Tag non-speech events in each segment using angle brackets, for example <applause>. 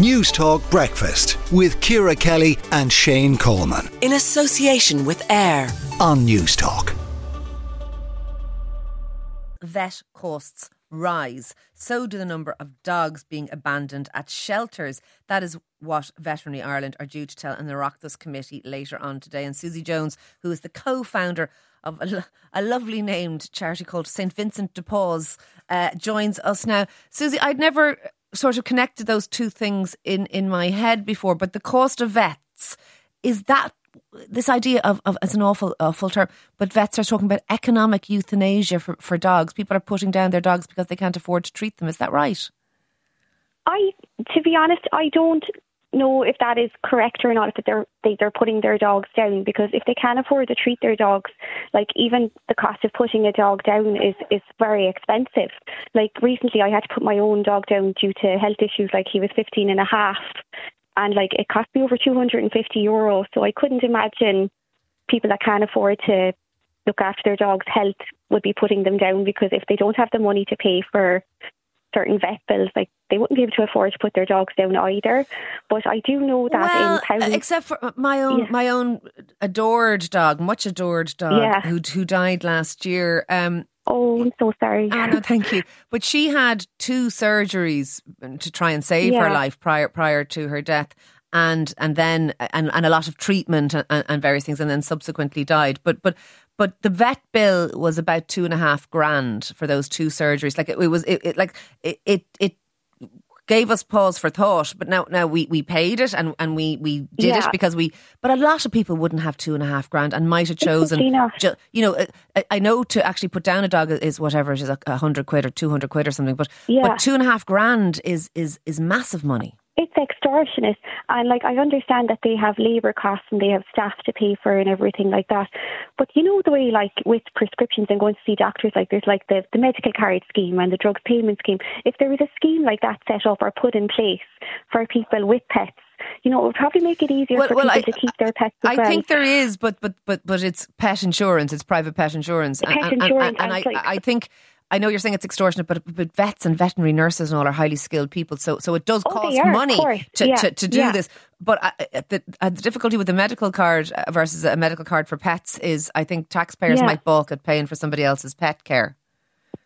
Newstalk Breakfast with Ciara Kelly and Shane Coleman. In association with AIR on Newstalk. Vet costs rise. So do the number of dogs being abandoned at shelters. That is what Veterinary Ireland are due to tell an Oireachtas committee later on today. And Susie Jones, who is the co founder of a, a, lovely named charity called St. Vincent de Paws, uh, joins us now. Susie, I'd never sort of connected those two things in, in my head before, but the cost of vets, is that this idea of, of as an awful awful term, but vets are talking about economic euthanasia for, for dogs. People are putting down their dogs because they can't afford to treat them. Is that right? I, to be honest, I don't know if that is correct or not. If they're they, they're putting their dogs down because if they can't afford to treat their dogs, like even the cost of putting a dog down is is very expensive. Like recently, I had to put my own dog down due to health issues. Like he was 15 and a half, and like it cost me over 250 euros. So I couldn't imagine people that can't afford to look after their dog's health would be putting them down because if they don't have the money to pay for certain vet bills, like they wouldn't be able to afford to put their dogs down either. But I do know that well, in Powys, except for my own, yeah. my own adored dog, much adored dog, yeah. who who died last year. Um, Oh, I'm so sorry. Oh, no, thank you. But she had two surgeries to try and save yeah. her life prior prior to her death. And and then and, and a lot of treatment and, and various things, and then subsequently died. But but but the vet bill was about two and a half grand for those two surgeries. Like it, it was, it, it like it, it, it gave us pause for thought. But now, now we, we paid it and, and we, we did yeah. it because we. But a lot of people wouldn't have two and a half grand and might have chosen. Ju, you know, I, I, know to actually put down a dog is whatever it is, a hundred quid or two hundred quid or something. But yeah. but two and a half grand is is is massive money it's extortionate. And like I understand that they have labour costs and they have staff to pay for and everything like that. But you know the way like with prescriptions and going to see doctors, like there's like the, the medical card scheme and the drugs payment scheme. If there was a scheme like that set up or put in place for people with pets, you know, it would probably make it easier well, for well, people I, to keep their pets. I well. think there is, but but but but it's pet insurance. It's private pet insurance. Pet and, insurance, and, and, and I, like, I think I know you're saying it's extortionate, but, but vets and veterinary nurses and all are highly skilled people. So so it does oh, cost are, money to, yeah. to, to, do yeah. this. But uh, uh the, uh, the, difficulty with the medical card versus a medical card for pets is I think taxpayers yeah. might balk at paying for somebody else's pet care.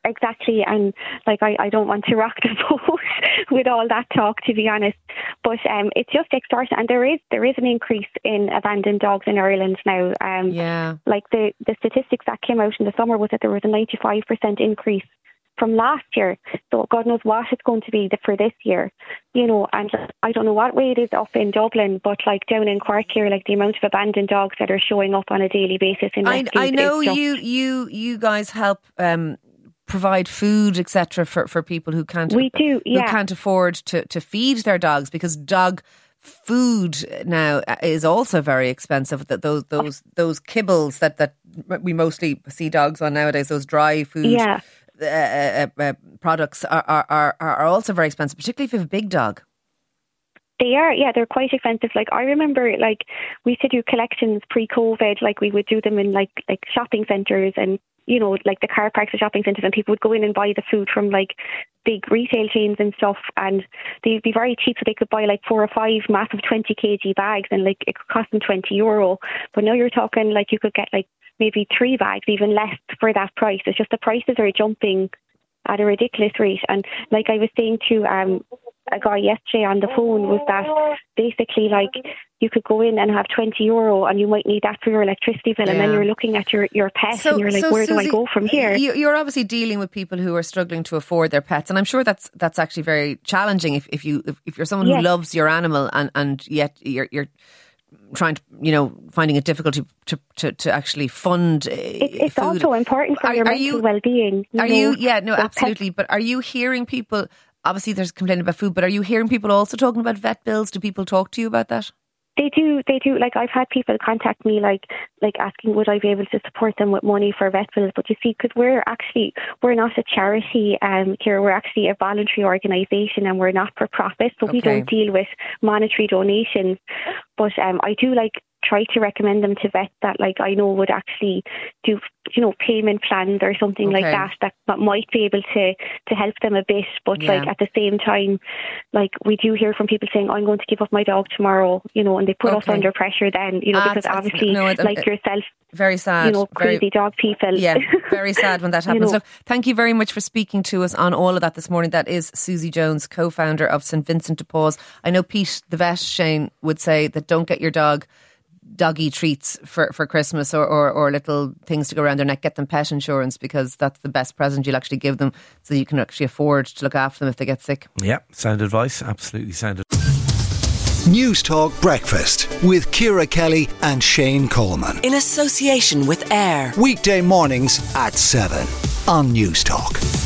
Exactly, and like I, I don't want to rock the <laughs> boat with all that talk, to be honest. But um, it's just extortion, and there is there is an increase in abandoned dogs in Ireland now. Um, yeah, like the the statistics that came out in the summer was that there was a ninety five percent increase from last year. So God knows what it's going to be for this year, you know. And I don't know what way it is up in Dublin, but like down in Cork here, like the amount of abandoned dogs that are showing up on a daily basis in I, I know you you you guys help um, provide food, etc., for, for people who can't we do yeah. who can't afford to, to feed their dogs because dog food now is also very expensive. That those those those kibbles that that we mostly see dogs on nowadays, those dry food. Yeah. Uh, uh, uh, products are, are, are, are also very expensive, particularly if you have a big dog. They are, yeah, they're quite expensive. Like I remember, like we used to do collections pre-COVID. Like we would do them in like like shopping centres and you know, like the car parks or shopping centres, and people would go in and buy the food from like big retail chains and stuff, and they'd be very cheap, so they could buy like four or five massive 20 kg bags, and like it could cost them 20 euro. But now you're talking like you could get like maybe three bags, even less for that price. It's just the prices are jumping at a ridiculous rate. And like I was saying to um, a guy yesterday on the phone was that basically like you could go in and have 20 euro and you might need that for your electricity bill yeah. and then you're looking at your, your pet so, and you're like so where Susie, do I go from here you're obviously dealing with people who are struggling to afford their pets and I'm sure that's that's actually very challenging if, if you if, if you're someone yes. who loves your animal and, and yet you're, you're trying to, you know, finding it difficult to to, to, to actually fund. Uh, it, it's also important for are, your are mental well-being. You are know, you? Yeah, no, absolutely. But are you hearing people? Obviously, there's complaining about food, but are you hearing people also talking about vet bills? Do people talk to you about that? They do, they do. Like I've had people contact me, like like asking would I be able to support them with money for vet bills. But you see, because we're actually we're not a charity um, here, we're actually a voluntary organisation and we're not for profit, so okay. we don't deal with monetary donations. But um, I do like try to recommend them to vets that like I know would actually do you know payment plans or something okay. like that, that that might be able to to help them a bit. But yeah. like at the same time, like we do hear from people saying I'm going to give up my dog tomorrow, you know, and they put okay. us under pressure then, you know, uh, because obviously no, like yourself very sad. You know, crazy very, dog people. Yeah, <laughs> very sad when that happens. you know. Look, thank you very much for speaking to us on all of that this morning. That is Susie Jones, co-founder of St Vincent de Paws. I know Pete, the vet, Shane, would say that don't get your dog doggy treats for, for Christmas or, or, or, little things to go around their neck, get them pet insurance because that's the best present you'll actually give them so you can actually afford to look after them if they get sick. Yeah, sound advice. Absolutely sound advice. Newstalk Breakfast with Ciara Kelly and Shane Coleman. In association with AIR. Weekday mornings at 7 on Newstalk.